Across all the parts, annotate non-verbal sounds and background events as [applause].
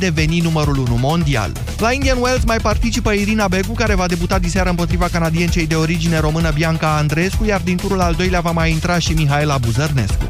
deveni numărul 1 mondial. La Indian Wells mai participă Irina Begu, care va debuta diseară împotriva canadiencei de origine română Bianca Andreescu, iar din turul al doilea va mai intra și Mihaela Buzărnescu.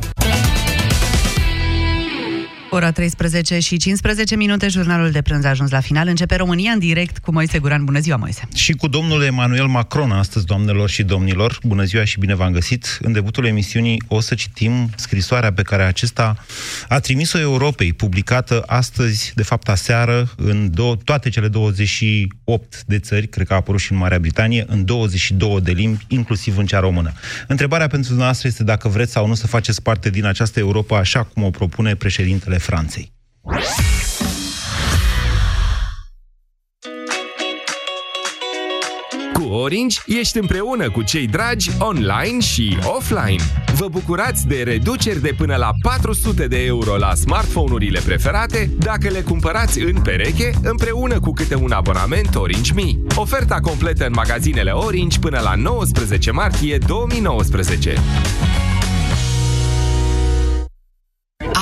Ora 13 și 15 minute, jurnalul de prânz a ajuns la final. Începe România în direct cu Moise Guran. Bună ziua, Moise! Și cu domnul Emanuel Macron astăzi, doamnelor și domnilor. Bună ziua și bine v-am găsit. În debutul emisiunii o să citim scrisoarea pe care acesta a trimis-o Europei, publicată astăzi, de fapt aseară, în do- toate cele 28 de țări, cred că a apărut și în Marea Britanie, în 22 de limbi, inclusiv în cea română. Întrebarea pentru dumneavoastră este dacă vreți sau nu să faceți parte din această Europa așa cum o propune președintele Franței. Cu Orange ești împreună cu cei dragi online și offline. Vă bucurați de reduceri de până la 400 de euro la smartphone-urile preferate dacă le cumpărați în pereche împreună cu câte un abonament Orange Mi. Oferta completă în magazinele Orange până la 19 martie 2019.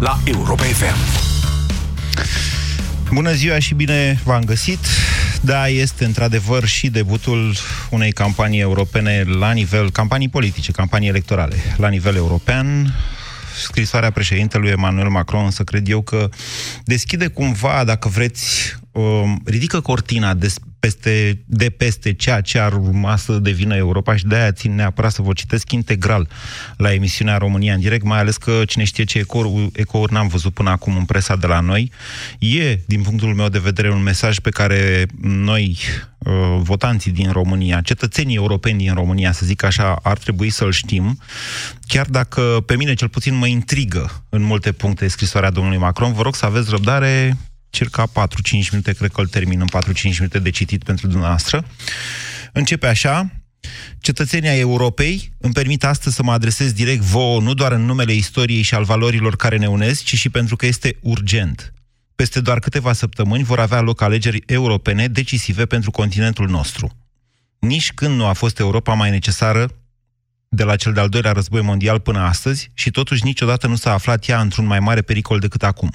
la Europa FM. Bună ziua și bine v-am găsit! Da, este într-adevăr și debutul unei campanii europene la nivel, campanii politice, campanii electorale, la nivel european. Scrisoarea președintelui Emmanuel Macron, să cred eu că deschide cumva, dacă vreți, um, ridică cortina de peste, de peste ceea ce ar urma să devină Europa și de-aia țin neapărat să vă citesc integral la emisiunea România în direct, mai ales că cine știe ce ecouri, ecouri n-am văzut până acum în presa de la noi. E, din punctul meu de vedere, un mesaj pe care noi, uh, votanții din România, cetățenii europeni din România, să zic așa, ar trebui să-l știm, chiar dacă pe mine cel puțin mă intrigă în multe puncte scrisoarea domnului Macron, vă rog să aveți răbdare, circa 4-5 minute, cred că îl termin în 4-5 minute de citit pentru dumneavoastră. Începe așa, Cetățenia Europei îmi permit astăzi să mă adresez direct vouă, nu doar în numele istoriei și al valorilor care ne unesc, ci și pentru că este urgent. Peste doar câteva săptămâni vor avea loc alegeri europene decisive pentru continentul nostru. Nici când nu a fost Europa mai necesară de la cel de-al doilea război mondial până astăzi și totuși niciodată nu s-a aflat ea într-un mai mare pericol decât acum.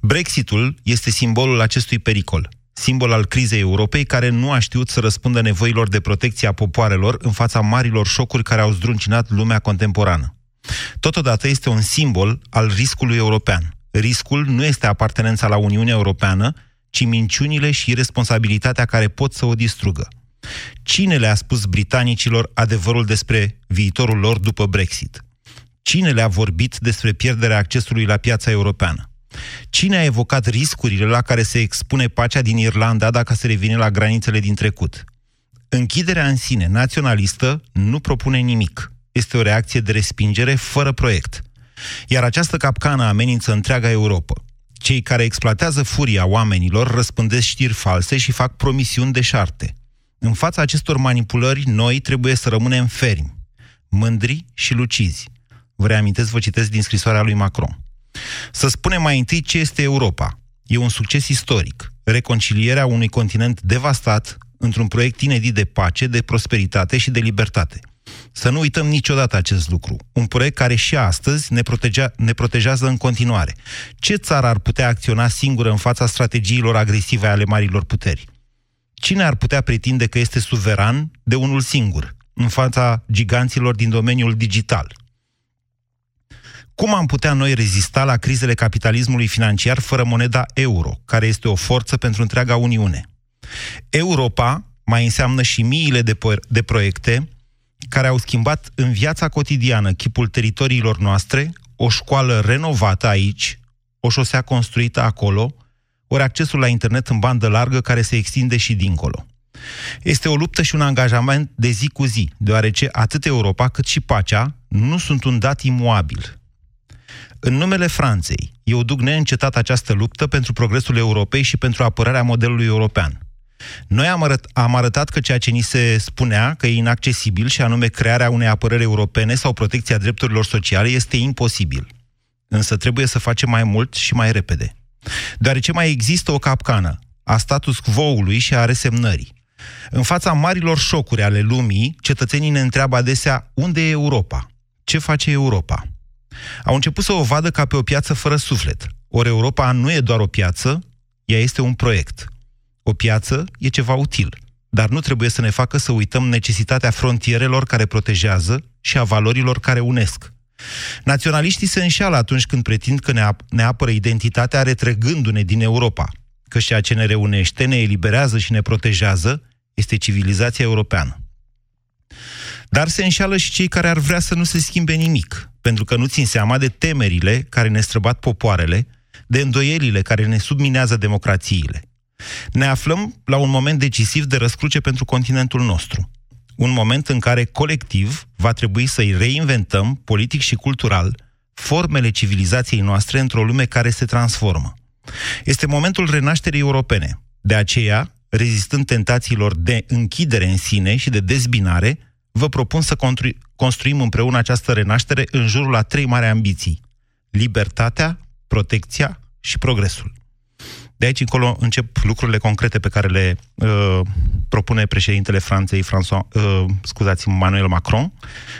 Brexitul este simbolul acestui pericol, simbol al crizei Europei care nu a știut să răspundă nevoilor de protecție a popoarelor în fața marilor șocuri care au zdruncinat lumea contemporană. Totodată este un simbol al riscului european. Riscul nu este apartenența la Uniunea Europeană, ci minciunile și responsabilitatea care pot să o distrugă. Cine le-a spus britanicilor adevărul despre viitorul lor după Brexit? Cine le-a vorbit despre pierderea accesului la piața europeană? Cine a evocat riscurile la care se expune pacea din Irlanda dacă se revine la granițele din trecut? Închiderea în sine naționalistă nu propune nimic. Este o reacție de respingere fără proiect. Iar această capcană amenință întreaga Europa. Cei care exploatează furia oamenilor răspândesc știri false și fac promisiuni deșarte. În fața acestor manipulări, noi trebuie să rămânem fermi, mândri și lucizi. Vă reamintesc, vă citesc din scrisoarea lui Macron. Să spunem mai întâi ce este Europa. E un succes istoric. Reconcilierea unui continent devastat într-un proiect inedit de pace, de prosperitate și de libertate. Să nu uităm niciodată acest lucru. Un proiect care și astăzi ne, protegea, ne protejează în continuare. Ce țară ar putea acționa singură în fața strategiilor agresive ale marilor puteri? Cine ar putea pretinde că este suveran de unul singur, în fața giganților din domeniul digital? Cum am putea noi rezista la crizele capitalismului financiar fără moneda euro, care este o forță pentru întreaga Uniune? Europa mai înseamnă și miile de, po- de proiecte care au schimbat în viața cotidiană chipul teritoriilor noastre, o școală renovată aici, o șosea construită acolo, ori accesul la internet în bandă largă care se extinde și dincolo. Este o luptă și un angajament de zi cu zi, deoarece atât Europa cât și pacea nu sunt un dat imuabil. În numele Franței, eu duc neîncetat această luptă pentru progresul Europei și pentru apărarea modelului european. Noi am, arăt, am arătat că ceea ce ni se spunea că e inaccesibil și anume crearea unei apărări europene sau protecția drepturilor sociale este imposibil. Însă trebuie să facem mai mult și mai repede. Deoarece mai există o capcană a status quo-ului și a resemnării. În fața marilor șocuri ale lumii, cetățenii ne întreabă adesea unde e Europa? Ce face Europa? Au început să o vadă ca pe o piață fără suflet. Ori Europa nu e doar o piață, ea este un proiect. O piață e ceva util, dar nu trebuie să ne facă să uităm necesitatea frontierelor care protejează și a valorilor care unesc. Naționaliștii se înșeală atunci când pretind că ne, ap- ne apără identitatea retrăgându-ne din Europa, că ceea ce ne reunește, ne eliberează și ne protejează este civilizația europeană. Dar se înșeală și cei care ar vrea să nu se schimbe nimic, pentru că nu țin seama de temerile care ne străbat popoarele, de îndoielile care ne subminează democrațiile. Ne aflăm la un moment decisiv de răscruce pentru continentul nostru. Un moment în care, colectiv, va trebui să-i reinventăm, politic și cultural, formele civilizației noastre într-o lume care se transformă. Este momentul renașterii europene. De aceea, rezistând tentațiilor de închidere în sine și de dezbinare, vă propun să construim împreună această renaștere în jurul a trei mari ambiții. Libertatea, protecția și progresul. De aici încolo încep lucrurile concrete pe care le uh, propune președintele Franței, François, uh, scuzați Manuel Macron.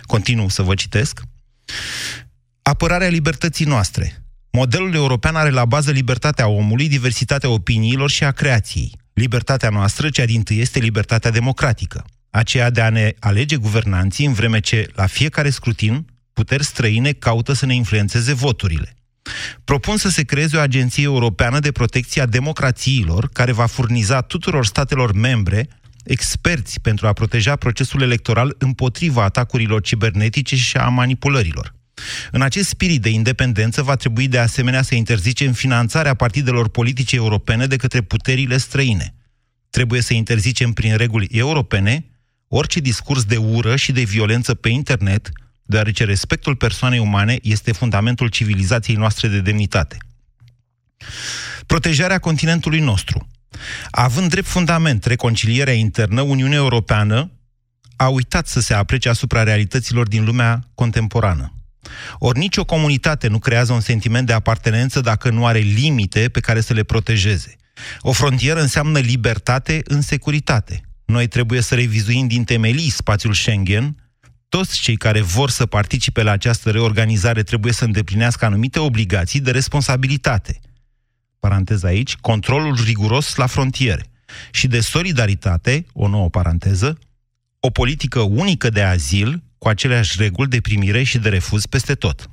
Continu să vă citesc. Apărarea libertății noastre. Modelul european are la bază libertatea omului, diversitatea opiniilor și a creației. Libertatea noastră, cea din tâi, este libertatea democratică aceea de a ne alege guvernanții în vreme ce, la fiecare scrutin, puteri străine caută să ne influențeze voturile. Propun să se creeze o agenție europeană de protecție a democrațiilor, care va furniza tuturor statelor membre experți pentru a proteja procesul electoral împotriva atacurilor cibernetice și a manipulărilor. În acest spirit de independență va trebui de asemenea să interzicem finanțarea partidelor politice europene de către puterile străine. Trebuie să interzicem prin reguli europene orice discurs de ură și de violență pe internet, deoarece respectul persoanei umane este fundamentul civilizației noastre de demnitate. Protejarea continentului nostru. Având drept fundament reconcilierea internă, Uniunea Europeană a uitat să se aprece asupra realităților din lumea contemporană. Ori nicio comunitate nu creează un sentiment de apartenență dacă nu are limite pe care să le protejeze. O frontieră înseamnă libertate în securitate. Noi trebuie să revizuim din temelii spațiul Schengen. Toți cei care vor să participe la această reorganizare trebuie să îndeplinească anumite obligații de responsabilitate. Paranteză aici, controlul riguros la frontiere. Și de solidaritate, o nouă paranteză, o politică unică de azil cu aceleași reguli de primire și de refuz peste tot.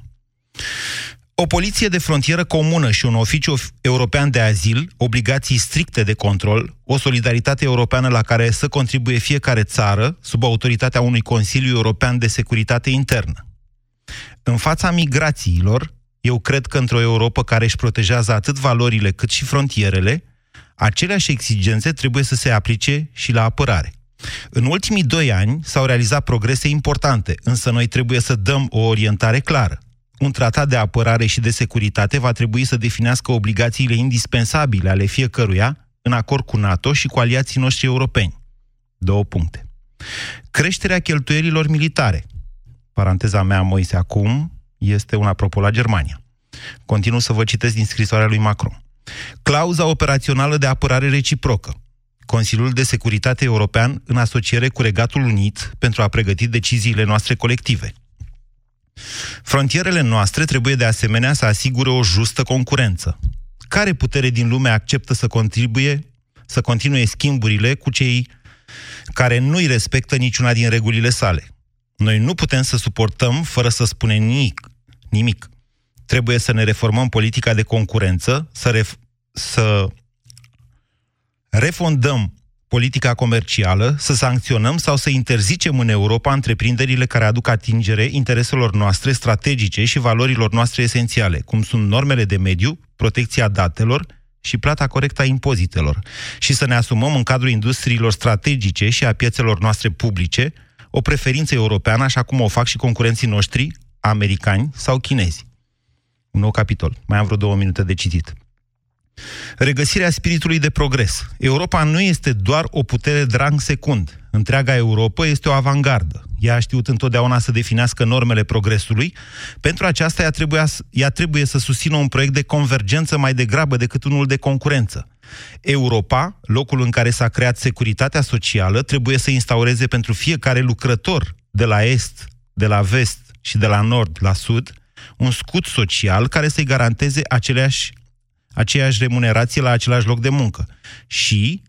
O poliție de frontieră comună și un oficiu european de azil, obligații stricte de control, o solidaritate europeană la care să contribuie fiecare țară sub autoritatea unui Consiliu European de Securitate Internă. În fața migrațiilor, eu cred că într-o Europa care își protejează atât valorile cât și frontierele, aceleași exigențe trebuie să se aplice și la apărare. În ultimii doi ani s-au realizat progrese importante, însă noi trebuie să dăm o orientare clară un tratat de apărare și de securitate va trebui să definească obligațiile indispensabile ale fiecăruia în acord cu NATO și cu aliații noștri europeni. Două puncte. Creșterea cheltuielilor militare. Paranteza mea, Moise, acum este un apropo la Germania. Continu să vă citesc din scrisoarea lui Macron. Clauza operațională de apărare reciprocă. Consiliul de Securitate European în asociere cu Regatul Unit pentru a pregăti deciziile noastre colective – Frontierele noastre trebuie de asemenea să asigure o justă concurență. Care putere din lume acceptă să contribuie, să continue schimburile cu cei care nu-i respectă niciuna din regulile sale? Noi nu putem să suportăm fără să spunem nimic. nimic. Trebuie să ne reformăm politica de concurență, să, ref- să refondăm politica comercială, să sancționăm sau să interzicem în Europa întreprinderile care aduc atingere intereselor noastre strategice și valorilor noastre esențiale, cum sunt normele de mediu, protecția datelor și plata corectă a impozitelor, și să ne asumăm în cadrul industriilor strategice și a piețelor noastre publice o preferință europeană, așa cum o fac și concurenții noștri, americani sau chinezi. Un nou capitol. Mai am vreo două minute de citit. Regăsirea spiritului de progres. Europa nu este doar o putere drang secund. Întreaga Europa este o avangardă. Ea a știut întotdeauna să definească normele progresului. Pentru aceasta ea trebuie, ea trebuie să susțină un proiect de convergență mai degrabă decât unul de concurență. Europa, locul în care s-a creat securitatea socială, trebuie să instaureze pentru fiecare lucrător de la est, de la vest și de la nord la sud, un scut social care să-i garanteze aceleași, aceeași remunerație la același loc de muncă și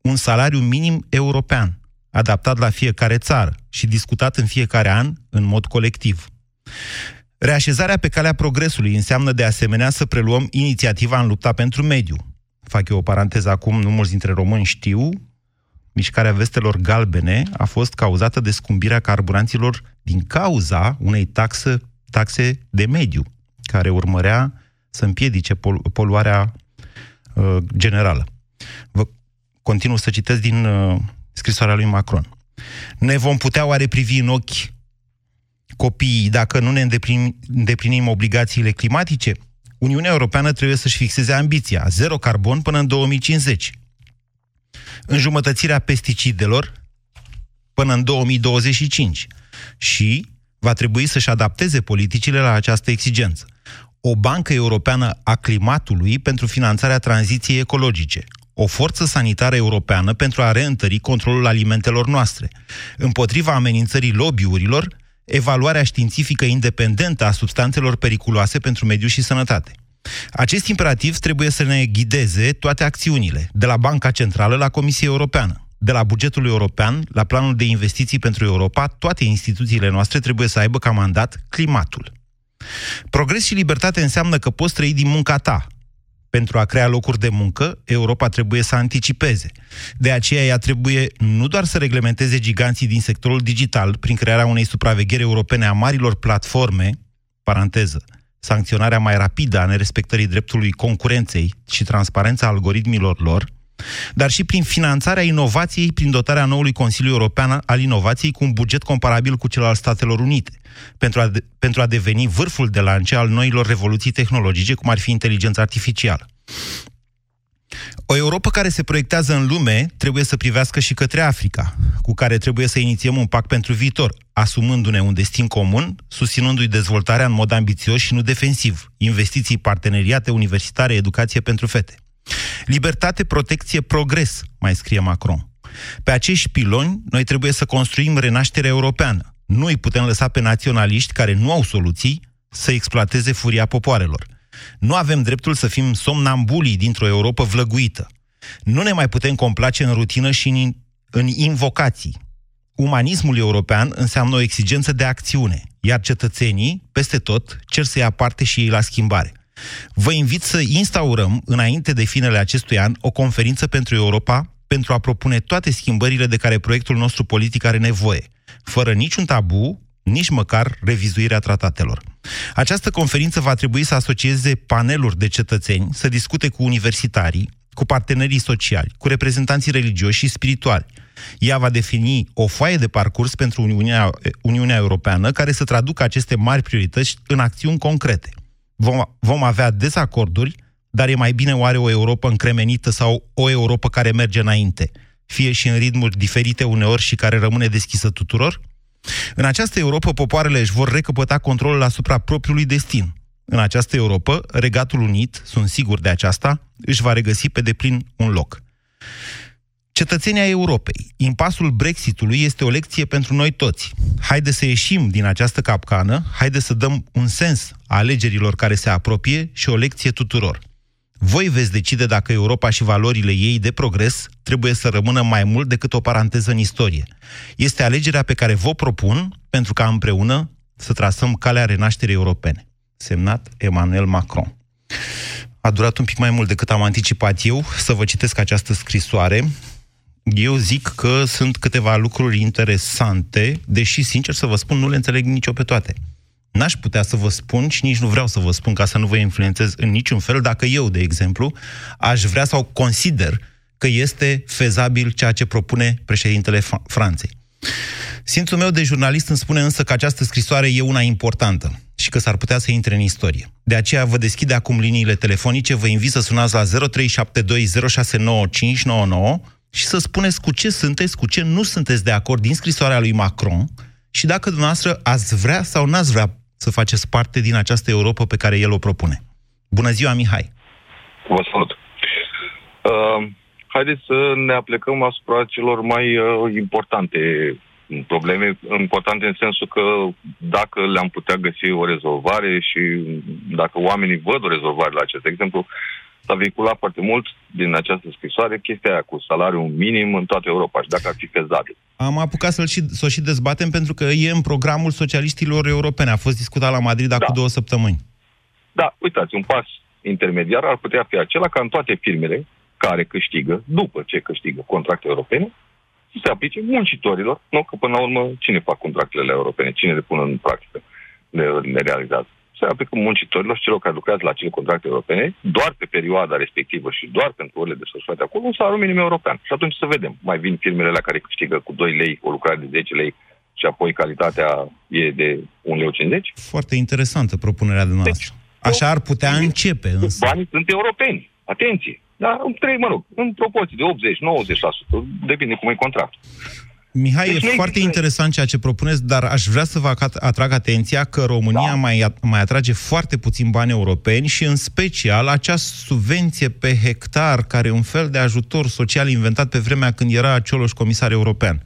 un salariu minim european, adaptat la fiecare țară și discutat în fiecare an în mod colectiv. Reașezarea pe calea progresului înseamnă de asemenea să preluăm inițiativa în lupta pentru mediu. Fac eu o paranteză acum, nu mulți dintre români știu, mișcarea vestelor galbene a fost cauzată de scumbirea carburanților din cauza unei taxe, taxe de mediu, care urmărea să împiedice pol- poluarea uh, generală. Vă continuu să citesc din uh, scrisoarea lui Macron. Ne vom putea oare privi în ochi copiii dacă nu ne îndeplinim, îndeplinim obligațiile climatice? Uniunea Europeană trebuie să-și fixeze ambiția, zero carbon până în 2050. Înjumătățirea pesticidelor până în 2025 și va trebui să-și adapteze politicile la această exigență. O bancă europeană a climatului pentru finanțarea tranziției ecologice, o forță sanitară europeană pentru a reîntări controlul alimentelor noastre, împotriva amenințării lobbyurilor, evaluarea științifică independentă a substanțelor periculoase pentru mediu și sănătate. Acest imperativ trebuie să ne ghideze toate acțiunile, de la Banca Centrală la Comisia Europeană. De la bugetul european la planul de investiții pentru Europa, toate instituțiile noastre trebuie să aibă ca mandat climatul. Progres și libertate înseamnă că poți trăi din munca ta, pentru a crea locuri de muncă, Europa trebuie să anticipeze. De aceea ea trebuie nu doar să reglementeze giganții din sectorul digital prin crearea unei supravegheri europene a marilor platforme, paranteză, sancționarea mai rapidă a nerespectării dreptului concurenței și transparența algoritmilor lor, dar și prin finanțarea inovației prin dotarea noului Consiliu European al Inovației cu un buget comparabil cu cel al Statelor Unite, pentru a, de, pentru a deveni vârful de lance al noilor revoluții tehnologice, cum ar fi inteligența artificială. O Europa care se proiectează în lume trebuie să privească și către Africa, cu care trebuie să inițiem un pact pentru viitor, asumându-ne un destin comun, susținându-i dezvoltarea în mod ambițios și nu defensiv, investiții, parteneriate universitare, educație pentru fete. Libertate, protecție, progres, mai scrie Macron. Pe acești piloni, noi trebuie să construim renașterea europeană. Nu îi putem lăsa pe naționaliști care nu au soluții să exploateze furia popoarelor. Nu avem dreptul să fim somnambulii dintr-o Europa vlăguită. Nu ne mai putem complace în rutină și în, în invocații. Umanismul european înseamnă o exigență de acțiune, iar cetățenii, peste tot, cer să ia parte și ei la schimbare. Vă invit să instaurăm, înainte de finele acestui an, o conferință pentru Europa pentru a propune toate schimbările de care proiectul nostru politic are nevoie, fără niciun tabu, nici măcar revizuirea tratatelor. Această conferință va trebui să asocieze paneluri de cetățeni, să discute cu universitarii, cu partenerii sociali, cu reprezentanții religioși și spirituali. Ea va defini o foaie de parcurs pentru Uniunea, Uniunea Europeană care să traducă aceste mari priorități în acțiuni concrete vom, vom avea dezacorduri, dar e mai bine oare o Europa încremenită sau o Europa care merge înainte, fie și în ritmuri diferite uneori și care rămâne deschisă tuturor? În această Europa, popoarele își vor recăpăta controlul asupra propriului destin. În această Europa, Regatul Unit, sunt sigur de aceasta, își va regăsi pe deplin un loc. Cetățenia Europei, impasul Brexitului este o lecție pentru noi toți. Haide să ieșim din această capcană, haide să dăm un sens a alegerilor care se apropie și o lecție tuturor. Voi veți decide dacă Europa și valorile ei de progres trebuie să rămână mai mult decât o paranteză în istorie. Este alegerea pe care vă propun pentru ca împreună să trasăm calea renașterii europene. Semnat Emmanuel Macron. A durat un pic mai mult decât am anticipat eu să vă citesc această scrisoare eu zic că sunt câteva lucruri interesante, deși, sincer să vă spun, nu le înțeleg nicio pe toate. N-aș putea să vă spun și nici nu vreau să vă spun ca să nu vă influențez în niciun fel dacă eu, de exemplu, aș vrea sau consider că este fezabil ceea ce propune președintele Franței. Simțul meu de jurnalist îmi spune însă că această scrisoare e una importantă și că s-ar putea să intre în istorie. De aceea vă deschid acum liniile telefonice, vă invit să sunați la 0372069599 și să spuneți cu ce sunteți, cu ce nu sunteți de acord din scrisoarea lui Macron și dacă dumneavoastră ați vrea sau n-ați vrea să faceți parte din această Europa pe care el o propune. Bună ziua, Mihai! Vă salut! Uh, haideți să ne aplecăm asupra celor mai uh, importante probleme, importante în sensul că dacă le-am putea găsi o rezolvare și dacă oamenii văd o rezolvare la acest exemplu, s-a vehiculat foarte mult din această scrisoare chestia aia cu salariul minim în toată Europa și dacă ar fi fezabil. Am apucat să-l și, să o și dezbatem pentru că e în programul socialiștilor europene. A fost discutat la Madrid acum da. două săptămâni. Da, uitați, un pas intermediar ar putea fi acela ca în toate firmele care câștigă, după ce câștigă contracte europene, să se aplice muncitorilor, nu? Că până la urmă, cine fac contractele europene? Cine le pun în practică? Le, le realizează se aplică muncitorilor și celor care lucrează la acele contracte europene, doar pe perioada respectivă și doar pentru orele desfășurate acolo, un salariu minim european. Și atunci să vedem. Mai vin firmele la care câștigă cu 2 lei o lucrare de 10 lei și apoi calitatea e de 1 lei 50. Foarte interesantă propunerea de noastră. Deci, Așa ar putea începe, însă. Banii sunt europeni. Atenție! Dar în 3, mă rog, în proporție de 80-90%, depinde cum e contractul. Mihai, deci e foarte interesant ceea ce propuneți, dar aș vrea să vă atrag atenția că România da. mai, mai atrage foarte puțin bani europeni și în special acea subvenție pe hectar, care e un fel de ajutor social inventat pe vremea când era Cioloș comisar european.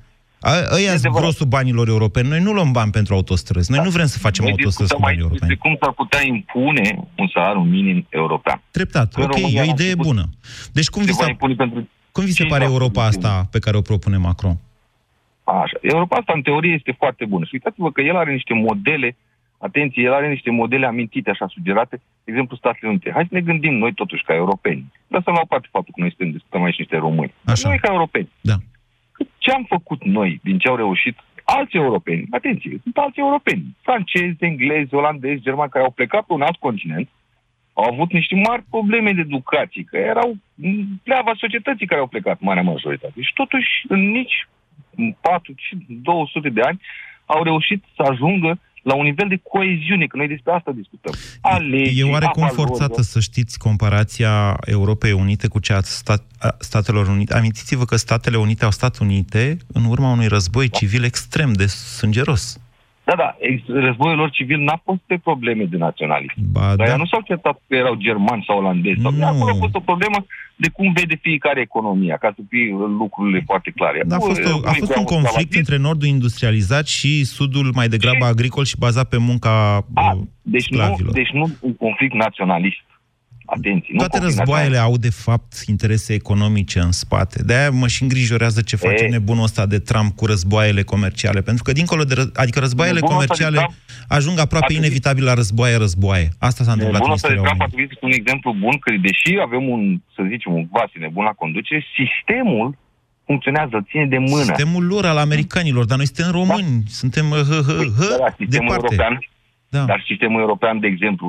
Ăia sunt grosul banilor europeni. Noi nu luăm bani pentru autostrăzi. Noi da. nu vrem să facem Noi autostrăzi cu bani europeni. De cum s-ar putea impune un salariu minim european. Treptat. În ok, România e o idee bună. Deci cum vi se, pentru cum vi se pare Europa asta pe care o propune Macron? Așa. Europa asta, în teorie, este foarte bună. Și uitați-vă că el are niște modele, atenție, el are niște modele amintite, așa, sugerate, de exemplu, Statele Unite. Hai să ne gândim noi, totuși, ca europeni. Lăsăm la o parte faptul că noi suntem, discutăm aici niște români. Așa. Noi, ca europeni. Da. Ce am făcut noi din ce au reușit alți europeni? Atenție, sunt alți europeni. Francezi, englezi, olandezi, germani, care au plecat pe un alt continent, au avut niște mari probleme de educație, că erau pleava societății care au plecat, marea majoritate. Și totuși, în nici 4, 200 de ani, au reușit să ajungă la un nivel de coeziune, că noi despre asta discutăm. Alegi, e oarecum forțată să știți comparația Europei Unite cu cea a stat, a Statelor Unite. Amintiți-vă că Statele Unite au stat unite în urma unui război da. civil extrem de sângeros. Da, da, războiul lor civil n-a fost pe probleme de naționalism. Ba, Dar da. nu s-au certat că erau germani sau olandezi. Sau acolo a fost o problemă de cum vede fiecare economia, ca să fie lucrurile foarte clare. Da, a fost, o, a fost un conflict între nordul industrializat și sudul mai degrabă și... agricol și bazat pe munca a, uh, deci nu, deci nu un conflict naționalist. Atenție, nu Toate războaiele au, de fapt, interese economice în spate. De-aia mă și îngrijorează ce face e... nebunul ăsta de Trump cu războaiele comerciale. Pentru că, dincolo de... Ră... Adică războaiele nebunul comerciale Trump, ajung aproape inevitabil la războaie, războaie. Asta s-a întâmplat în istoria Trump ar trebui să un exemplu bun, că deși avem un, să zicem, un vas nebun la conducere, sistemul funcționează, ține de mână. Sistemul lor al americanilor, dar noi suntem români, da. suntem hă, hă, hă, da, da sistemul departe. european da. Dar sistemul european, de exemplu,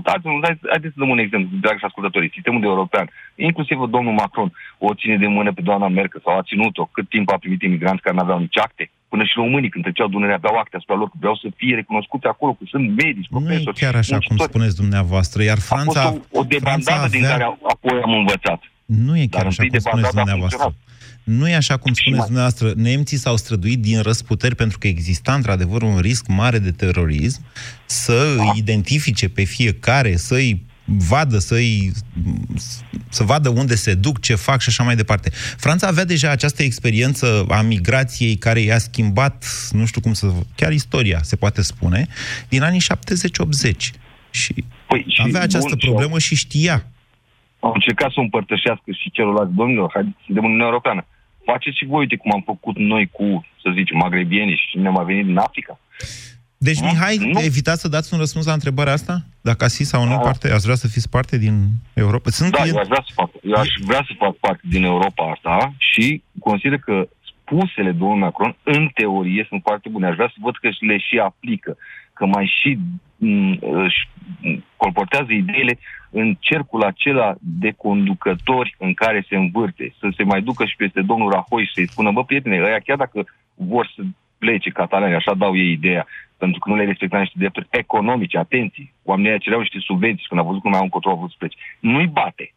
haideți să dăm un exemplu, dragi ascultătorii, sistemul de european, inclusiv domnul Macron, o ține de mână pe doamna Merkel sau a ținut-o, cât timp a primit imigranți care nu aveau nici acte, până și românii când treceau Dunăre aveau acte asupra lor, că vreau să fie recunoscuți acolo, că sunt medici, profesori. Nu e chiar așa cum spuneți dumneavoastră, iar Franța... A fost o, o debandadă avea... din care apoi am învățat. Nu e chiar Dar așa cum spuneți dumneavoastră. Nu e așa cum spuneți dumneavoastră. Nemții s-au străduit din răsputeri pentru că exista într-adevăr un risc mare de terorism să da. identifice pe fiecare, să-i vadă, să-i, să vadă unde se duc, ce fac și așa mai departe. Franța avea deja această experiență a migrației care i-a schimbat, nu știu cum să... chiar istoria, se poate spune, din anii 70-80. Și păi, avea această bun, problemă și știa. Au încercat să o împărtășească și celorlalți domnilor, haideți de Uniunea Europeană faceți și voi, uite cum am făcut noi cu, să zicem, magrebieni și ne-am venit din Africa. Deci, nu? Mihai, nu. evitați să dați un răspuns la întrebarea asta? Dacă ați fi sau nu da. parte, ați vrea să fiți parte din Europa? Sunt da, eu aș, vrea să fac, eu aș vrea să fac parte din Europa asta și consider că spusele domnului Macron, în teorie, sunt foarte bune. Aș vrea să văd că le și aplică, că mai și mm, își colportează ideile în cercul acela de conducători în care se învârte, să se mai ducă și peste domnul Rahoi și să-i spună, bă, prietene, ăia chiar dacă vor să plece catalani, așa dau ei ideea, pentru că nu le respecta niște drepturi economice, atenție. Oamenii aia cereau niște subvenții când au văzut cum mai au încotro, au vrut să plece. Nu-i bate.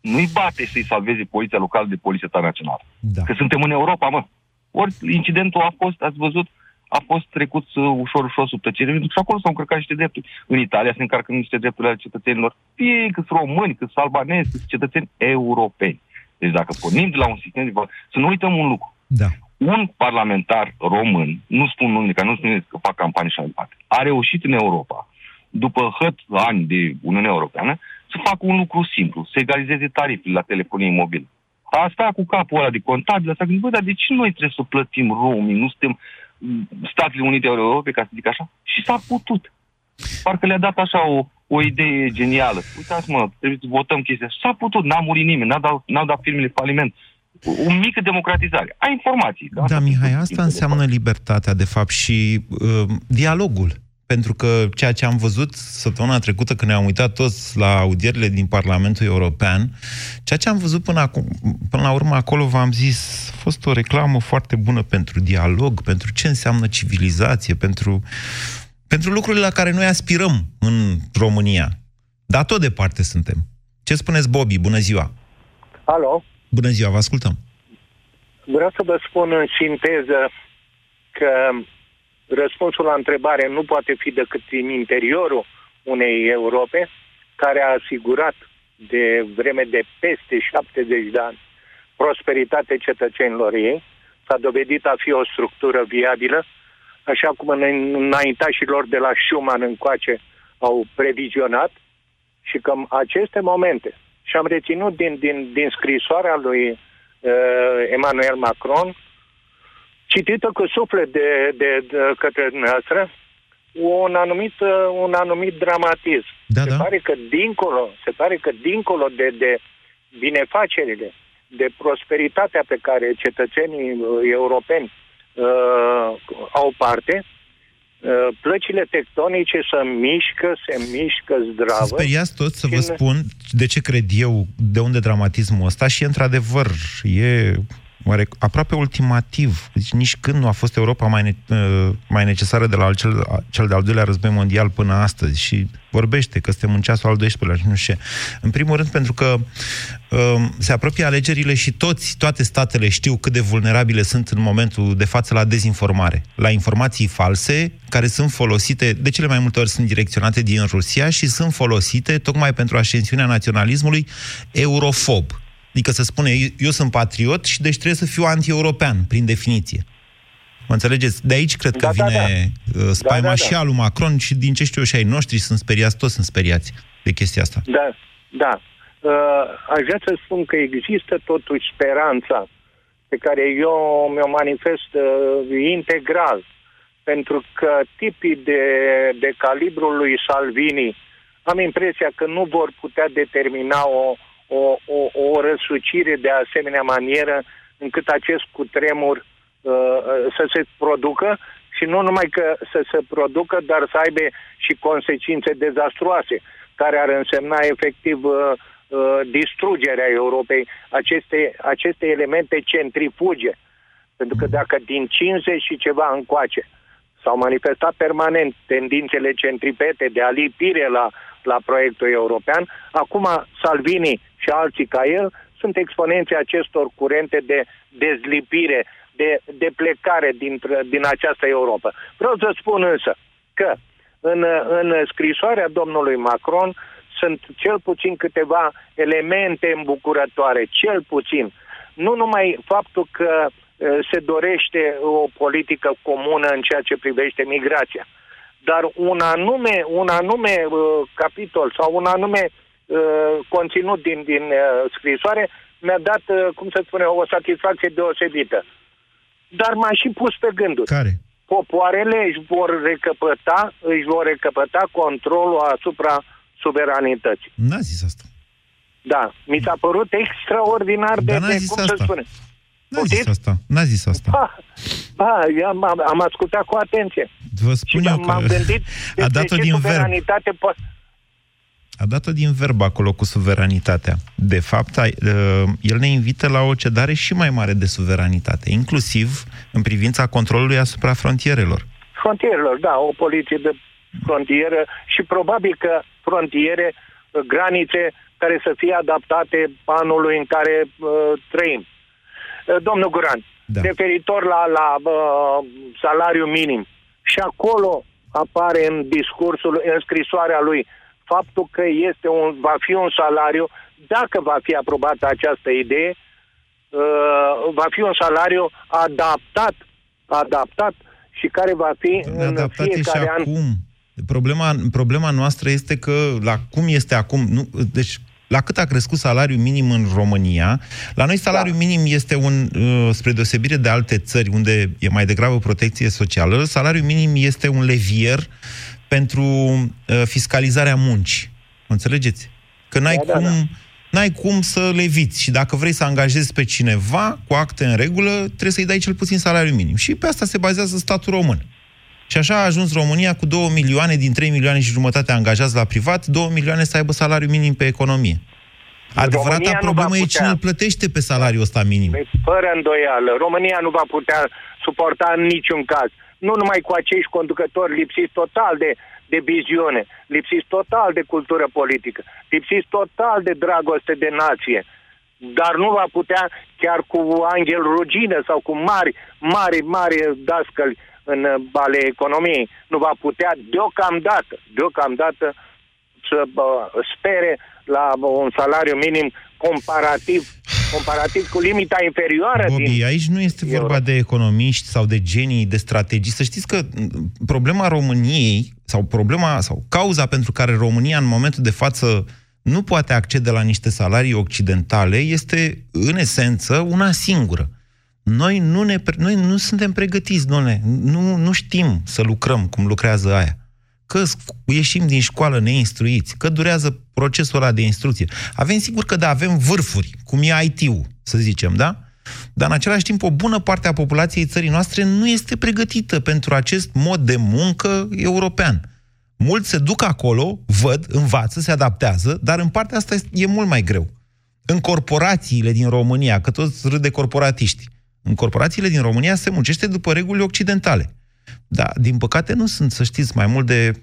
Nu-i bate să-i salveze poliția locală de poliția ta națională. Da. Că suntem în Europa, mă. Ori incidentul a fost, ați văzut, a fost trecut uh, ușor, ușor sub tăcere, pentru că și acolo s-au încărcat niște drepturi. În Italia se încarcă niște drepturi ale cetățenilor, fie că sunt români, că sunt albanezi, că sunt cetățeni europeni. Deci dacă pornim de la un sistem de val- să nu uităm un lucru. Da. Un parlamentar român, nu spun numele, că nu spun că fac campanii și mai departe, a reușit în Europa, după hăt ani de Uniunea Europeană, să facă un lucru simplu, să egalizeze tarifele la telefonie mobilă. A stat cu capul ăla de contabil, a stat gândit, bă, dar de ce noi trebuie să plătim roaming? Nu suntem mm, Statele Unite ale Europei, ca să zic așa? Și s-a putut. Parcă le-a dat așa o, o idee genială. Uitați mă, trebuie să votăm chestia. S-a putut, n-a murit nimeni, n-a dat, n-au dat firmele faliment. O mică democratizare. Ai informații. că Da, asta Mihai, sunt asta tipul de înseamnă libertatea, de fapt, și uh, dialogul. Pentru că ceea ce am văzut săptămâna trecută, când ne-am uitat toți la audierile din Parlamentul European, ceea ce am văzut până, acum, până la urmă acolo, v-am zis, a fost o reclamă foarte bună pentru dialog, pentru ce înseamnă civilizație, pentru, pentru lucrurile la care noi aspirăm în România. Dar tot departe suntem. Ce spuneți, Bobby? Bună ziua! Alo, Bună ziua, vă ascultăm! vreau să vă spun în sinteză că răspunsul la întrebare nu poate fi decât în interiorul unei Europe care a asigurat de vreme de peste 70 de ani prosperitate cetățenilor ei, s-a dovedit a fi o structură viabilă, așa cum în- înaintașilor de la Schumann încoace au previzionat. Și că în aceste momente, și am reținut din, din, din scrisoarea lui uh, Emmanuel Macron, citită cu suflet de, de, de către dumneavoastră, un anumit, uh, un anumit dramatism. Da, se da. pare că dincolo, se pare că dincolo de, de binefacerile, de prosperitatea pe care cetățenii uh, europeni uh, au parte, uh, plăcile tectonice se mișcă, se mișcă zdravă. Speriați toți să vă Și ne- spun de ce cred eu, de unde dramatismul ăsta și, într-adevăr, e oare, aproape ultimativ. Deci nici când nu a fost Europa mai, ne, uh, mai necesară de la al- cel, cel de-al doilea război mondial până astăzi și vorbește că suntem în ceasul al 12-lea și nu știu ce. În primul rând pentru că uh, se apropie alegerile și toți, toate statele știu cât de vulnerabile sunt în momentul de față la dezinformare, la informații false care sunt folosite, de cele mai multe ori sunt direcționate din Rusia și sunt folosite tocmai pentru ascensiunea naționalismului eurofob. Adică să spune, eu, eu sunt patriot și deci trebuie să fiu anti-european, prin definiție. Mă înțelegeți? De aici cred că Da, da, vine da. uh, spaima Da, da, și da. a lui Macron și din ce știu eu și ai noștri sunt speriați, toți sunt speriați de chestia asta. Da, da. Uh, aș vrea să spun că există totuși speranța pe care eu mi-o manifest uh, integral, pentru că tipii de, de calibrul lui Salvini am impresia că nu vor putea determina o, o, o, o răsucire de asemenea manieră încât acest cutremur uh, să se producă și nu numai că să se producă, dar să aibă și consecințe dezastruoase, care ar însemna efectiv uh, uh, distrugerea Europei, aceste, aceste elemente centrifuge. Pentru că dacă din 50 și ceva încoace s-au manifestat permanent tendințele centripete de alipire la, la proiectul european, acum Salvini și alții ca el sunt exponenții acestor curente de dezlipire, de, de plecare dintre, din această Europa. Vreau să spun însă că în, în scrisoarea domnului Macron sunt cel puțin câteva elemente îmbucurătoare, cel puțin. Nu numai faptul că uh, se dorește o politică comună în ceea ce privește migrația, dar un anume, un anume uh, capitol sau un anume uh, conținut din, din uh, scrisoare mi-a dat, uh, cum să spune, o satisfacție deosebită. Dar m-a și pus pe gânduri. Care? Popoarele își vor recăpăta, își vor recăpăta controlul asupra suveranității. N-a zis asta. Da, mi s-a părut extraordinar de, Dar n-a de zis cum asta. să spune. N-a zis Poftim? asta. N-a zis asta. Ba, ba, eu am, am ascultat cu atenție. Vă Și spun eu m-am că gândit [laughs] a despre dat-o ce din verb. suveranitate poate... A dat-o din verb acolo cu suveranitatea. De fapt, a, uh, el ne invită la o cedare și mai mare de suveranitate, inclusiv în privința controlului asupra frontierelor. Frontierelor, da, o poliție de frontieră și probabil că frontiere, uh, granițe care să fie adaptate anului în care uh, trăim. Uh, domnul Guran, da. referitor la, la uh, salariu minim, și acolo apare în discursul, în scrisoarea lui, faptul că este un, va fi un salariu, dacă va fi aprobată această idee, uh, va fi un salariu adaptat, adaptat și care va fi în fiecare an. Acum. Problema, problema noastră este că la cum este acum, nu, deci la cât a crescut salariul minim în România. La noi salariul da. minim este un, uh, spre deosebire de alte țări unde e mai degrabă protecție socială, salariul minim este un levier pentru uh, fiscalizarea muncii. Înțelegeți? Că n-ai da, cum... Da, da n-ai cum să le viți. Și dacă vrei să angajezi pe cineva cu acte în regulă, trebuie să-i dai cel puțin salariul minim. Și pe asta se bazează statul român. Și așa a ajuns România cu 2 milioane din 3 milioane și jumătate angajați la privat, 2 milioane să aibă salariu minim pe economie. Adevărata România problemă e cine îl plătește pe salariul ăsta minim. Păi, fără îndoială. România nu va putea suporta în niciun caz. Nu numai cu acești conducători lipsiți total de, de viziune, lipsiți total de cultură politică, lipsiți total de dragoste de nație, dar nu va putea chiar cu Angel Rugină sau cu mari, mari, mari dascăli în ale economiei. Nu va putea deocamdată, deocamdată să uh, spere la un salariu minim comparativ comparativ cu limita inferioară Bobby, din... aici nu este vorba Europa. de economiști sau de genii, de strategii. Să știți că problema României, sau problema, sau cauza pentru care România în momentul de față nu poate accede la niște salarii occidentale este, în esență, una singură. Noi nu, ne, noi nu suntem pregătiți, doamne, nu, nu știm să lucrăm cum lucrează aia. Că ieșim din școală neinstruiți, că durează procesul ăla de instrucție. Avem sigur că da, avem vârfuri, cum e IT-ul, să zicem, da? Dar în același timp o bună parte a populației țării noastre nu este pregătită pentru acest mod de muncă european. Mulți se duc acolo, văd, învață, se adaptează, dar în partea asta e mult mai greu. În corporațiile din România, că toți râd de corporatiști, în corporațiile din România se muncește după reguli occidentale. Dar, din păcate, nu sunt, să știți, mai mult de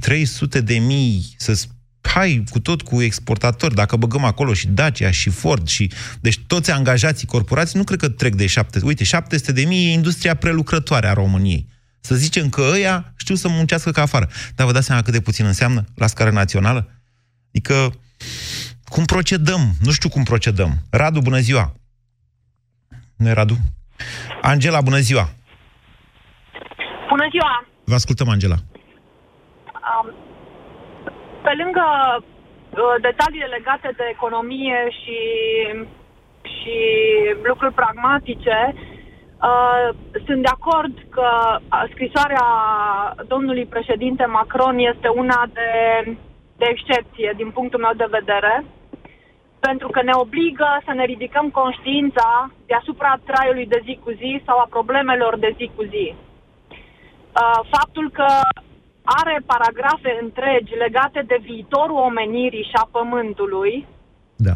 300 de mii, să hai cu tot cu exportatori, dacă băgăm acolo și Dacia și Ford și... Deci toți angajații corporații nu cred că trec de 700. Uite, 700 de mii e industria prelucrătoare a României. Să zicem că ăia știu să muncească ca afară. Dar vă dați seama cât de puțin înseamnă la scară națională? Adică, cum procedăm? Nu știu cum procedăm. Radu, bună ziua! Nu Radu? Angela, bună ziua! Bună ziua! Vă ascultăm, Angela. Um, pe lângă uh, detaliile legate de economie și, și lucruri pragmatice, uh, sunt de acord că scrisoarea domnului președinte Macron este una de, de excepție din punctul meu de vedere pentru că ne obligă să ne ridicăm conștiința deasupra traiului de zi cu zi sau a problemelor de zi cu zi. Uh, faptul că are paragrafe întregi legate de viitorul omenirii și a pământului, da.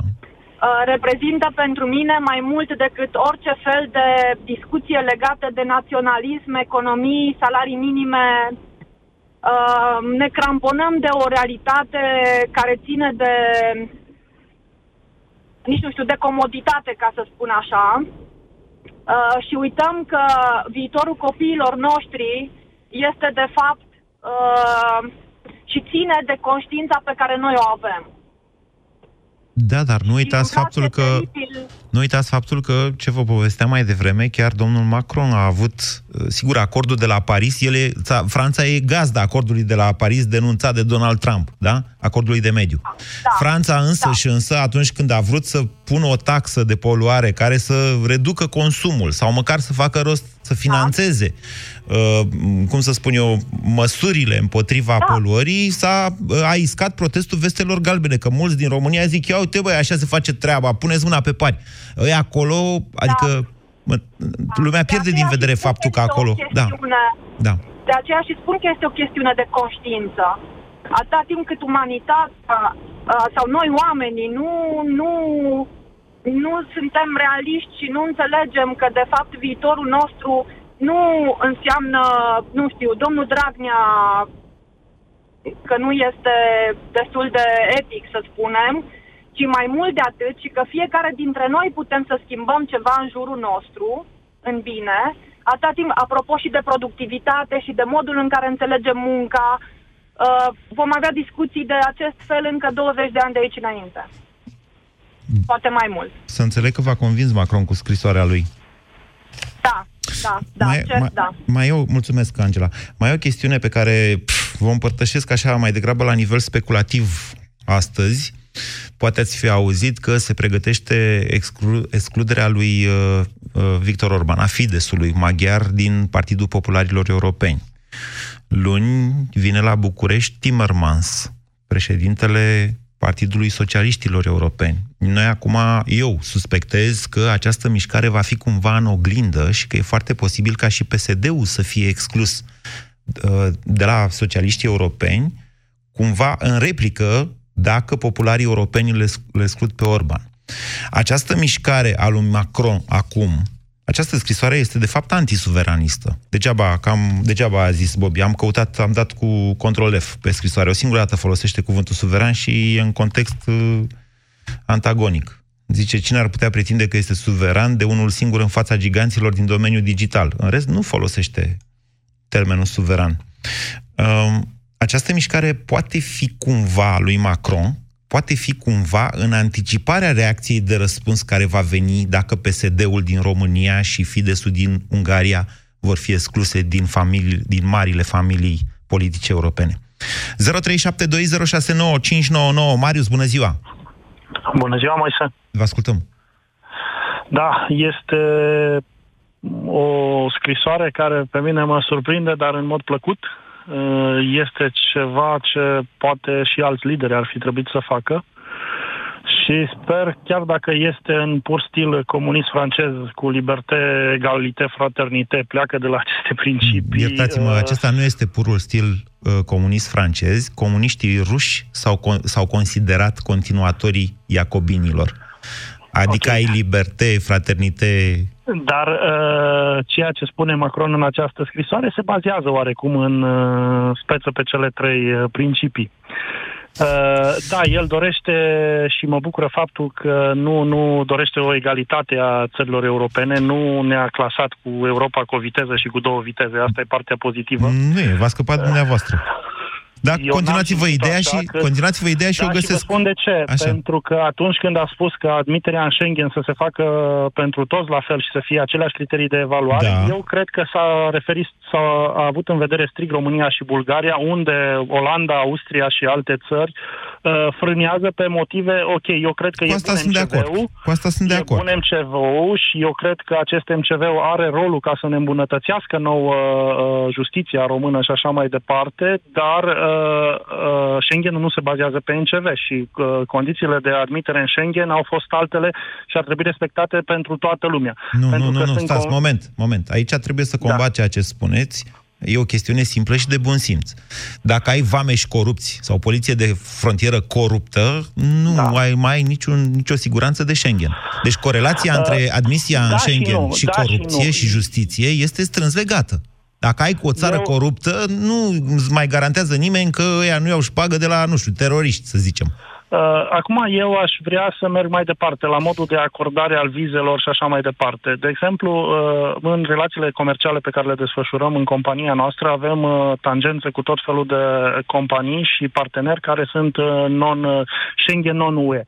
Uh, reprezintă pentru mine mai mult decât orice fel de discuție legată de naționalism, economii, salarii minime. Uh, ne cramponăm de o realitate care ține de nici nu știu, de comoditate, ca să spun așa, uh, și uităm că viitorul copiilor noștri este, de fapt, uh, și ține de conștiința pe care noi o avem. Da, dar nu uitați faptul că... Teribil. Nu uitați faptul că, ce vă povesteam mai devreme, chiar domnul Macron a avut, uh, sigur, acordul de la Paris, ele, Franța e gazda acordului de la Paris denunțat de Donald Trump, da? Acordului de mediu. Da. Franța însă da. și însă, atunci când a vrut să pună o taxă de poluare care să reducă consumul sau măcar să facă rost, să financeze Uh, cum să spun eu, măsurile împotriva da. poluării, s-a uh, a iscat protestul vestelor galbene, că mulți din România zic, ia uite băi, așa se face treaba, puneți mâna pe pari. Ei acolo, adică da. mă, lumea pierde din vedere faptul că acolo... Da. da. De aceea și spun că este o chestiune de conștiință. Atâta timp cât umanitatea uh, sau noi oamenii nu, nu, nu suntem realiști și nu înțelegem că de fapt viitorul nostru nu înseamnă, nu știu, domnul Dragnea că nu este destul de etic, să spunem, ci mai mult de atât și că fiecare dintre noi putem să schimbăm ceva în jurul nostru, în bine, atâta timp, apropo și de productivitate și de modul în care înțelegem munca, uh, vom avea discuții de acest fel încă 20 de ani de aici înainte. Poate mai mult. Să înțeleg că v-a convins Macron cu scrisoarea lui. Da, da, da, mai, cer, mai, da. Mai eu, mulțumesc, Angela. Mai e o chestiune pe care pf, vă împărtășesc așa mai degrabă la nivel speculativ astăzi. Poate ați fi auzit că se pregătește exclu- excluderea lui uh, uh, Victor Orban, a Fidesului maghiar din Partidul Popularilor Europeni. Luni vine la București Timmermans, președintele Partidului Socialiștilor Europeni. Noi acum, eu suspectez că această mișcare va fi cumva în oglindă și că e foarte posibil ca și PSD-ul să fie exclus uh, de la socialiștii europeni, cumva în replică dacă popularii europeni le, le exclud pe Orban. Această mișcare a lui Macron acum, această scrisoare este de fapt antisuveranistă. Degeaba, cam, degeaba a zis Bobby, am căutat, am dat cu control F pe scrisoare. O singură dată folosește cuvântul suveran și e în context uh, antagonic. Zice, cine ar putea pretinde că este suveran de unul singur în fața giganților din domeniul digital? În rest, nu folosește termenul suveran. Uh, această mișcare poate fi cumva lui Macron, poate fi cumva în anticiparea reacției de răspuns care va veni dacă PSD-ul din România și Fidesul din Ungaria vor fi excluse din, familii, din marile familii politice europene. 0372069599 Marius, bună ziua! Bună ziua, Moise! Vă ascultăm! Da, este o scrisoare care pe mine mă surprinde, dar în mod plăcut. Uh, este ceva ce poate și alți lideri ar fi trebuit să facă și sper, chiar dacă este în pur stil comunist francez, cu liberté, egalité, fraternité, pleacă de la aceste principii. Iertați-mă, uh, acesta nu este purul stil uh, comunist francez. Comuniștii ruși s-au, con- s-au considerat continuatorii iacobinilor. Adică okay. ai liberté, fraternité, dar uh, ceea ce spune Macron în această scrisoare se bazează oarecum în uh, speță pe cele trei uh, principii. Uh, da, el dorește și mă bucură faptul că nu, nu dorește o egalitate a țărilor europene, nu ne-a clasat cu Europa cu o viteză și cu două viteze. Asta e partea pozitivă. Nu e, v-a scăpat dumneavoastră. Da, continuați-vă ideea, și, că... continuați-vă ideea și da, o găsesc. Și vă spun de ce. Așa. Pentru că atunci când a spus că admiterea în Schengen să se facă pentru toți la fel și să fie aceleași criterii de evaluare, da. eu cred că s-a referit, s-a a avut în vedere strict România și Bulgaria, unde Olanda, Austria și alte țări uh, frânează pe motive, ok, eu cred că Cu e asta bun sunt de acord. Cu asta sunt de acord. bun MCV-ul și eu cred că acest MCV are rolul ca să ne îmbunătățească nouă uh, justiția română și așa mai departe, dar uh, uh, Schengen nu se bazează pe NCV și uh, condițiile de admitere în Schengen au fost altele și ar trebui respectate pentru toată lumea. Nu, pentru nu, că nu, nu, sunt stați, con- moment, moment. Aici trebuie să combat da. ceea ce spuneți. E o chestiune simplă și de bun simț. Dacă ai vameși corupți sau poliție de frontieră coruptă, nu da. ai mai ai niciun, nicio siguranță de Schengen. Deci corelația uh, între admisia da în și Schengen nu, și, da și corupție nu. și, justiție este strâns legată. Dacă ai cu o țară Eu- coruptă, nu îți mai garantează nimeni că ăia nu iau șpagă de la, nu știu, teroriști, să zicem. Uh, acum eu aș vrea să merg mai departe la modul de acordare al vizelor și așa mai departe. De exemplu, uh, în relațiile comerciale pe care le desfășurăm în compania noastră avem uh, tangențe cu tot felul de companii și parteneri care sunt uh, non uh, Schengen non-UE.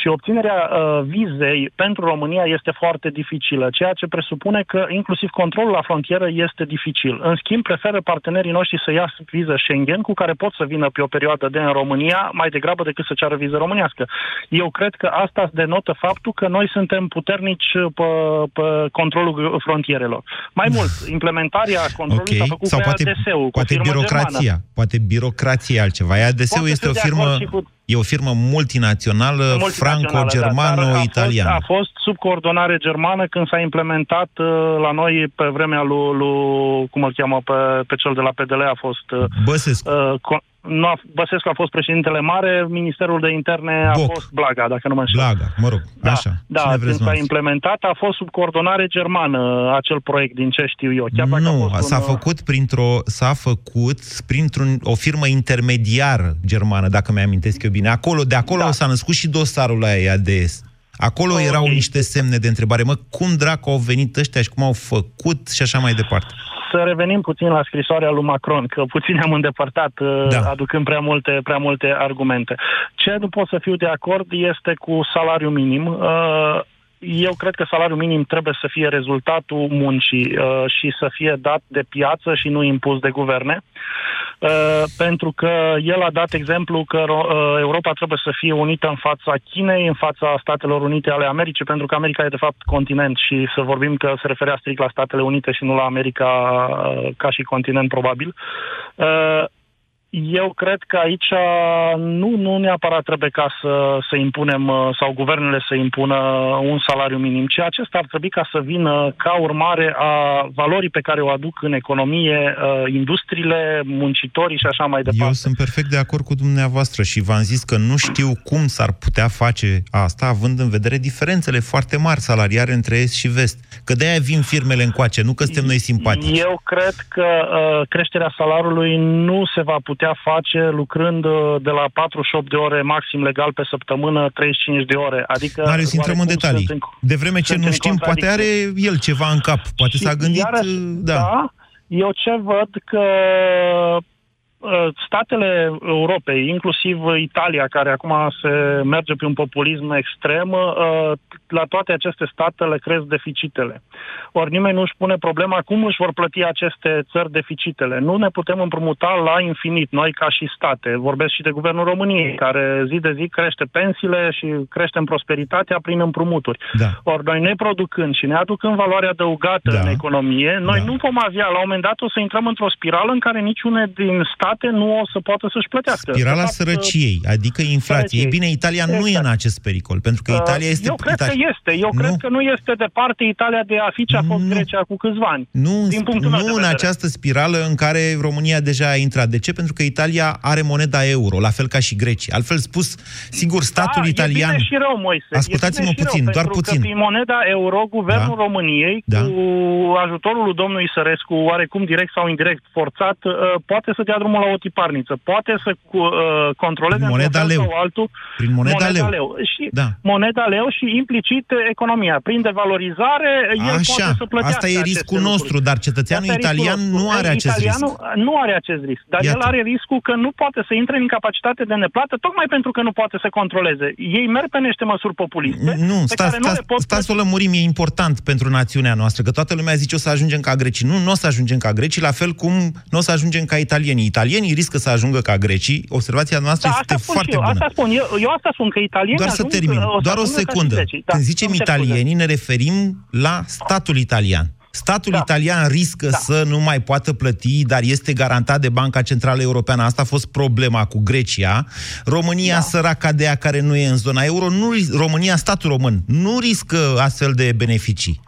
Și obținerea uh, vizei pentru România este foarte dificilă, ceea ce presupune că inclusiv controlul la frontieră este dificil. În schimb, preferă partenerii noștri să ia viză Schengen cu care pot să vină pe o perioadă de în România mai degrabă decât să ceară viză românească. Eu cred că asta denotă faptul că noi suntem puternici pe, pe controlul frontierelor. Mai mult, implementarea controlului s-a făcut Sau pe poate, ADS-ul, cu poate firmă birocrația. germană. Poate birocrația e altceva. ADS-ul Pot să este o fiu de firmă, acord și cu- e o firmă multinațională, Multinațională, da, dar a fost- franco-germano-italiană. A fost sub coordonare germană când s-a implementat uh, la noi pe vremea lui, lui cum îl cheamă, pe, pe cel de la PDL a fost... Uh, Băsescu. uh, con- nu a, Băsescu a fost președintele mare, Ministerul de Interne a Boc. fost Blaga, dacă nu mă înșel. Blaga, mă rog, Da, așa. da Cine când vreți s-a noastră? implementat a fost sub coordonare germană acel proiect, din ce știu eu. Chiar dacă a Nu, fost s-a un, făcut printr-o, s-a făcut printr-un o firmă intermediară germană, dacă mi-amintesc eu bine. Acolo, de acolo Da. s-a născut și dosarul la EADS. Acolo Ok. erau niște semne de întrebare. Mă, cum dracu au venit ăștia și cum au făcut și așa mai departe. Să revenim puțin la scrisoarea lui Macron, că puțin am îndepărtat, Da. da. aducând prea multe, prea multe argumente. Ce nu pot să fiu de acord este cu salariul minim. Uh, Eu cred că salariul minim trebuie să fie rezultatul muncii uh, și să fie dat de piață și nu impus de guverne. Uh, pentru că el a dat exemplu că uh, Europa trebuie să fie unită în fața Chinei, în fața Statelor Unite ale Americii, pentru că America e de fapt continent și să vorbim că se referea strict la Statele Unite și nu la America uh, ca și continent probabil. Uh, eu cred că aici nu, nu neapărat trebuie ca să, să impunem uh, sau guvernele să impună un salariu minim, ci acesta ar trebui ca să vină ca urmare a valorii pe care o aduc în economie uh, industriile, muncitorii și așa mai departe. Eu sunt perfect de acord cu dumneavoastră și v-am zis că nu știu cum s-ar putea face asta, având în vedere diferențele foarte mari salariare între Est și Vest. Că de-aia vin firmele încoace, nu că suntem noi simpatici. Eu cred că uh, creșterea salariului nu se va putea face lucrând uh, de la 48 de ore maxim legal pe săptămână, 35 de ore. Adică Marius, intrăm în oarecum detalii. sunt De vreme ce sunt nu în știm, poate are contradicție. el ceva în cap. Poate Și s-a gândit... iarăși, da. da, eu ce văd că uh, statele Europei, inclusiv Italia, care acum se merge pe un populism extrem, uh, la toate aceste state le cresc deficitele. Ori nimeni nu își pune problema cum își vor plăti aceste țări deficitele. Nu ne putem împrumuta la infinit, noi ca și state. Vorbesc și de Guvernul României, care zi de zi crește pensiile și crește în prosperitatea prin împrumuturi. Da. Ori noi ne producând și ne aducând valoare adăugată Da. în economie, noi Da. nu vom avea, la un moment dat o să intrăm într-o spirală în care niciune din state nu o să poată să-și plătească. Spirala De fapt, sărăciei, adică inflației. Ei sărăciei. bine, Italia nu e Exact. în acest pericol, pentru că Italia este... Eu cred că Italia- este. Eu Nu. cred că nu este departe Italia de a fi ce a fost Nu. Grecia cu câțiva ani. Nu, din punctul meu nu de în vedere. această spirală în care România deja a intrat. De ce? Pentru că Italia are moneda euro, la fel ca și Grecia. Altfel spus, sigur, statul da, italian... E bine și rău, Moise. E Ascultați-mă bine și puțin, rău, doar pentru puțin. Că prin moneda euro, guvernul Da. României, Da. cu ajutorul lui domnului Sărescu, oarecum direct sau indirect forțat, uh, poate să dea drumul la o tiparniță, poate să cu, uh, controleze Prin moneda într-un fel leu. sau altul Prin moneda leu. Și Da. moneda leu și implicit uh, economia. Prin devalorizare, el Așa, poate să plătească asta e aceste riscul lucruri. nostru, dar cetățeanul Asta e riscul italian nostru. nu are Ei, acest italianul risc. nu are acest risc, dar Iată. el are riscul că nu poate să intre în capacitate de neplată, tocmai pentru că nu poate să controleze. Ei merg pe niște măsuri populiste, Nu, pe stați, care nu stați, le pot stați să o lămurim, e important pentru națiunea noastră, că toată lumea zice o să ajungem ca grecii. Nu, nu o să ajungem ca grecii, la fel cum nu o să ajungem ca italienii. Italienii riscă să ajungă ca grecii. Observația noastră Da, este asta spun foarte și eu, bună. asta spun. Eu, eu asta spun, că italienii Doar să ajung, termin, o să doar o ajungă ca și secundă. grecii. Da, Când zicem îmi cer scuze. italienii, ne referim la statul italian. Statul Da. italian riscă Da. să nu mai poată plăti, dar este garantat de Banca Centrală Europeană. Asta a fost problema cu Grecia. România, Da. săraca de ea care nu e în zona euro, nu, România, statul român, nu riscă astfel de beneficii.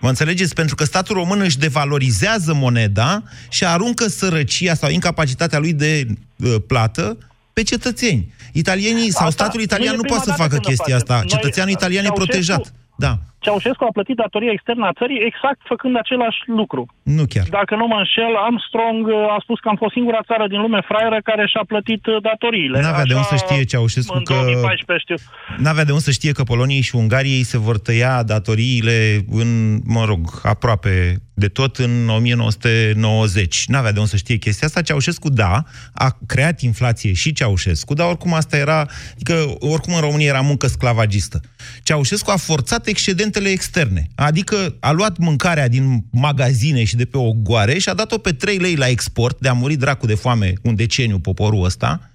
Mă înțelegeți? Pentru că statul român își devalorizează moneda și aruncă sărăcia sau incapacitatea lui de uh, plată pe cetățeni. Italienii sau Asta statul nu italian e nu prima poate să dată facă când o chestia facem. asta. Noi- Cetățeanul italian e Ceaușescu- protejat. Da. Ceaușescu a plătit datoria externă a țării exact făcând același lucru. Nu chiar. Dacă nu mă înșel, Armstrong uh, a spus că am fost singura țară din lume fraieră care și-a plătit uh, datoriile. N-avea de Așa, unde să știe Ceaușescu în că- 2014 știu. N-avea de unde să știe că Poloniei și Ungariei se vor tăia datoriile în, mă rog, aproape de tot în 1990. N-avea de unde să știe chestia asta. Ceaușescu, da, a creat inflație și Ceaușescu, dar oricum asta era, adică oricum în România era muncă sclavagistă. Ceaușescu a forțat excedentele externe, adică a luat mâncarea din magazine și de pe ogoare și a dat-o pe 3 lei la export, de a murit dracu de foame un deceniu poporul ăsta,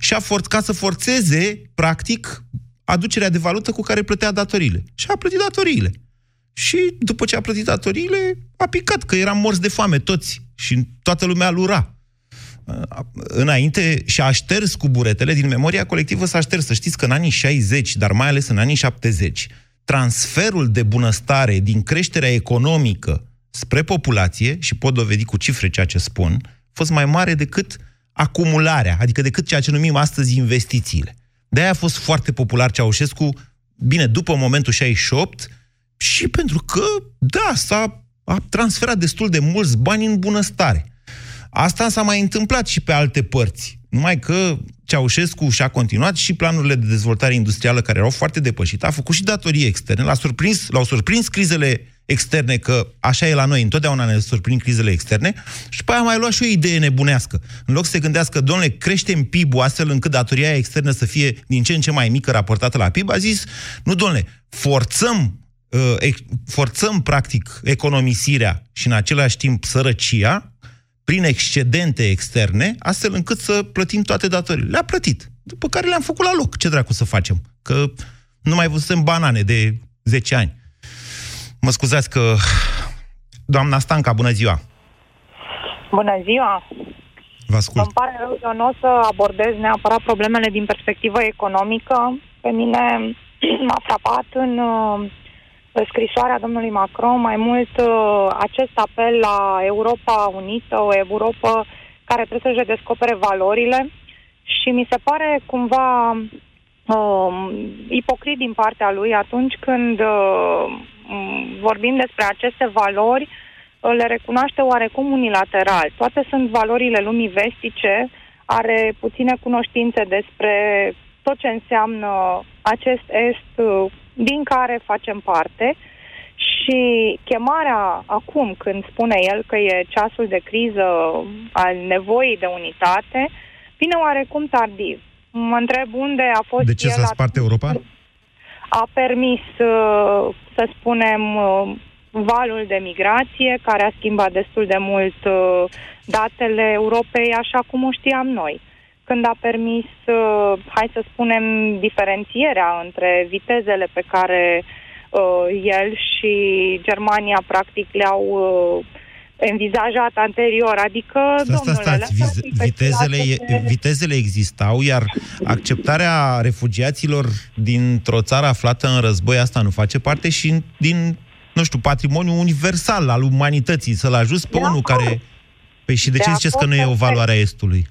și a forț- ca să forțeze, practic, aducerea de valută cu care plătea datoriile. Și a plătit datoriile. Și după ce a plătit datoriile, a picat, că eram morți de foame toți și toată lumea lura. Înainte și a șters cu buretele din memoria colectivă s-a șters. Să știți că în anii 60, dar mai ales în anii 70, transferul de bunăstare din creșterea economică spre populație, și pot dovedi cu cifre ceea ce spun, a fost mai mare decât acumularea, adică decât ceea ce numim astăzi investițiile. De-aia a fost foarte popular Ceaușescu, bine, după momentul 68, și pentru că, da, s-a a transferat destul de mulți bani în bunăstare. Asta s-a mai întâmplat și pe alte părți. Numai că Ceaușescu și-a continuat și planurile de dezvoltare industrială care erau foarte depășite, a făcut și datorii externe, l-a surprins, l-au surprins crizele externe, că așa e la noi, întotdeauna ne surprind crizele externe, și pe aia a mai luat și o idee nebunească. În loc să se gândească, domnule, creștem PIB-ul astfel încât datoria externă să fie din ce în ce mai mică raportată la PIB, a zis, nu, domnule, forțăm uh, forțăm, practic, economisirea și, în același timp, sărăcia prin excedente externe, astfel încât să plătim toate datorile. Le-a plătit. După care le-am făcut la loc. Ce dracu să facem? Că nu mai văzusem banane de 10 ani. Mă scuzați că... Doamna Stanca, bună ziua! Bună ziua! Vă ascult. Îmi pare rău, eu nu o să abordez neapărat problemele din perspectivă economică. Pe mine [clears throat] m-a frapat în uh, scrisoarea domnului Macron mai mult uh, acest apel la Europa Unită, o Europa care trebuie să-și descopere valorile și mi se pare cumva uh, ipocrit din partea lui atunci când uh, vorbim despre aceste valori, uh, le recunoaște oarecum unilateral. Toate sunt valorile lumii vestice, are puține cunoștințe despre tot ce înseamnă acest est uh, din care facem parte și chemarea acum, când spune el că e ceasul de criză al nevoii de unitate, vine oarecum tardiv. Mă întreb unde a fost De ce el s-a spart Europa? A permis, uh, să spunem, uh, valul de migrație, care a schimbat destul de mult datele Europei așa cum o știam noi când a permis, uh, hai să spunem, diferențierea între vitezele pe care uh, el și Germania practic le-au uh, envizajat anterior, adică, Asta, domnule... stați, viz, vitezele, de... vitezele existau, iar acceptarea refugiaților dintr-o țară aflată în război, asta nu face parte și din, nu știu, patrimoniul universal al umanității, să-l ajuți pe unul care... Păi și de, de ce ziceți că nu e o valoare a Estului?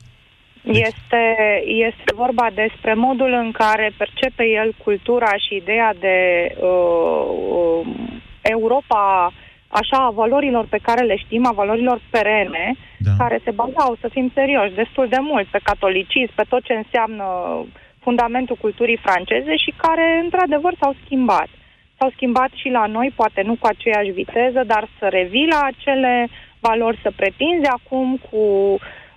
Deci- este, este vorba despre modul în care percepe el cultura și ideea de uh, uh, Europa, așa, a valorilor pe care le știm, a valorilor perene, da. care se bazau, să fim serioși, destul de mult pe catolicism, pe tot ce înseamnă fundamentul culturii franceze și care, într-adevăr, s-au schimbat. S-au schimbat și la noi, poate nu cu aceeași viteză, dar să revii la acele valori, să pretinzi acum cu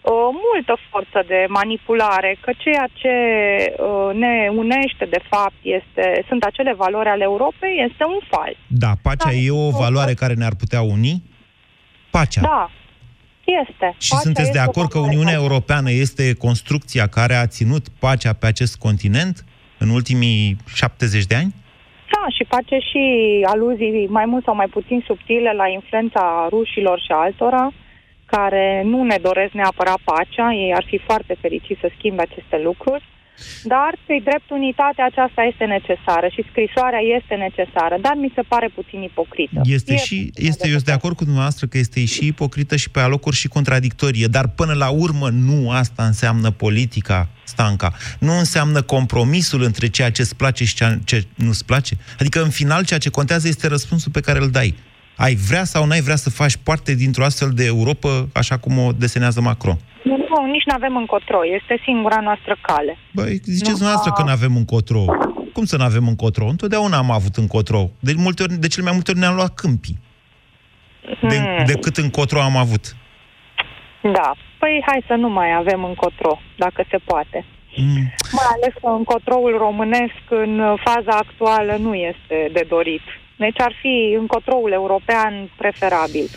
o multă forță de manipulare, că ceea ce uh, ne unește, de fapt, este, sunt acele valori ale Europei, este un fals. Da, pacea da, e o valoare care ne-ar putea uni? Pacea. Da, este. Și pacea sunteți de acord că Uniunea Europeană este construcția care a ținut pacea pe acest continent în ultimii 70 de ani? Da, și face și aluzii mai mult sau mai puțin subtile la influența rușilor și altora care nu ne doresc neapărat pacea, ei ar fi foarte fericiți să schimbe aceste lucruri, dar, pe drept, unitatea aceasta este necesară și scrisoarea este necesară, dar mi se pare puțin ipocrită. Este e și, este, eu sunt de acord cu dumneavoastră că este și ipocrită și pe alocuri și contradictorie, dar până la urmă nu asta înseamnă politica, Stanca. Nu înseamnă compromisul între ceea ce îți place și ceea ce nu-ți place. Adică, în final, ceea ce contează este răspunsul pe care îl dai. Ai vrea sau n-ai vrea să faci parte dintr-o astfel de Europa, așa cum o desenează Macron? Nu, nu nici nu avem încotro. Este singura noastră cale. Băi, ziceți nu, noastră că nu avem încotro. Cum să nu avem încotro? Întotdeauna am avut încotro. De, multe ori, de cele mai multe ori ne-am luat câmpii. De, hmm. Decât încotro am avut. Da. Păi hai să nu mai avem încotro, dacă se poate. Mm. Mai ales că încotroul românesc în faza actuală nu este de dorit. Deci ar fi încotroul european preferabil.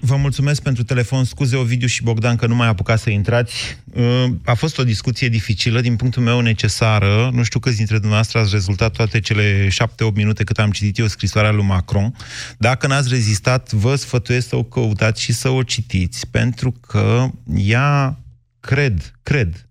Vă mulțumesc pentru telefon. Scuze, Ovidiu și Bogdan, că nu mai apucat să intrați. Uh, a fost o discuție dificilă, din punctul meu necesară. Nu știu câți dintre dumneavoastră ați rezultat toate cele șapte-opt minute cât am citit eu scrisoarea lui Macron. Dacă n-ați rezistat, vă sfătuiesc să o căutați și să o citiți, pentru că ea, cred, cred,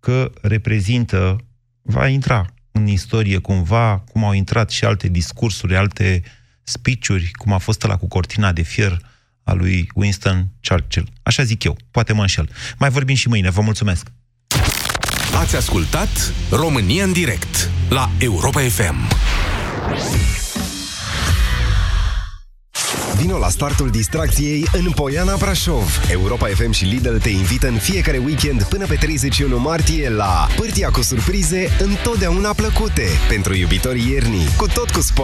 că reprezintă, va intra în istorie cumva, cum au intrat și alte discursuri, alte speech cum a fost la cu cortina de fier a lui Winston Churchill. Așa zic eu, poate mă înșel. Mai vorbim și mâine, vă mulțumesc! Ați ascultat România în direct la Europa FM. Vino la startul distracției în Poiana Brașov. Europa FM și Lidl te invită în fiecare weekend până pe 31 martie la Pârtia cu surprize întotdeauna plăcute pentru iubitorii iernii, cu tot cu sport